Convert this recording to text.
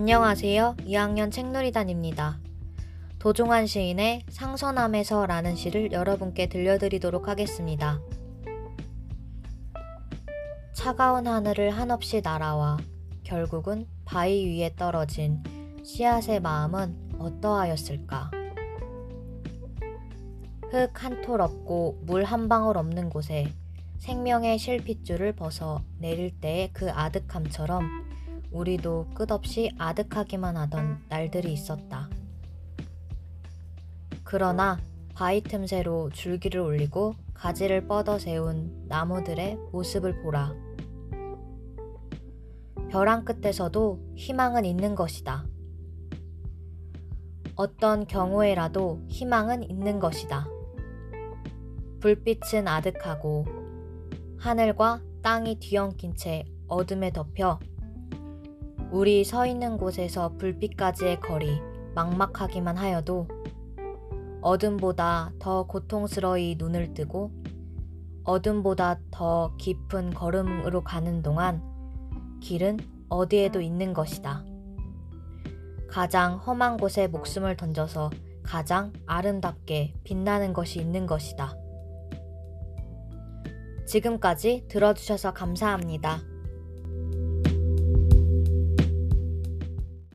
안녕하세요. 2학년 책놀이단입니다. 도종환 시인의 상서남에서 라는 시를 여러분께 들려드리도록 하겠습니다. 차가운 하늘을 한없이 날아와 결국은 바위 위에 떨어진 씨앗의 마음은 어떠하였을까? 흙 한 톨 없고 물 한 방울 없는 곳에 생명의 실핏줄을 벗어 내릴 때의 그 아득함처럼 우리도 끝없이 아득하기만 하던 날들이 있었다. 그러나 바위 틈새로 줄기를 올리고 가지를 뻗어 세운 나무들의 모습을 보라. 벼랑 끝에서도 희망은 있는 것이다. 어떤 경우에라도 희망은 있는 것이다. 불빛은 아득하고 하늘과 땅이 뒤엉킨 채 어둠에 덮여 우리 서 있는 곳에서 불빛까지의 거리 막막하기만 하여도 어둠보다 더 고통스러이 눈을 뜨고 어둠보다 더 깊은 걸음으로 가는 동안 길은 어디에도 있는 것이다. 가장 험한 곳에 목숨을 던져서 가장 아름답게 빛나는 것이 있는 것이다. 지금까지 들어주셔서 감사합니다.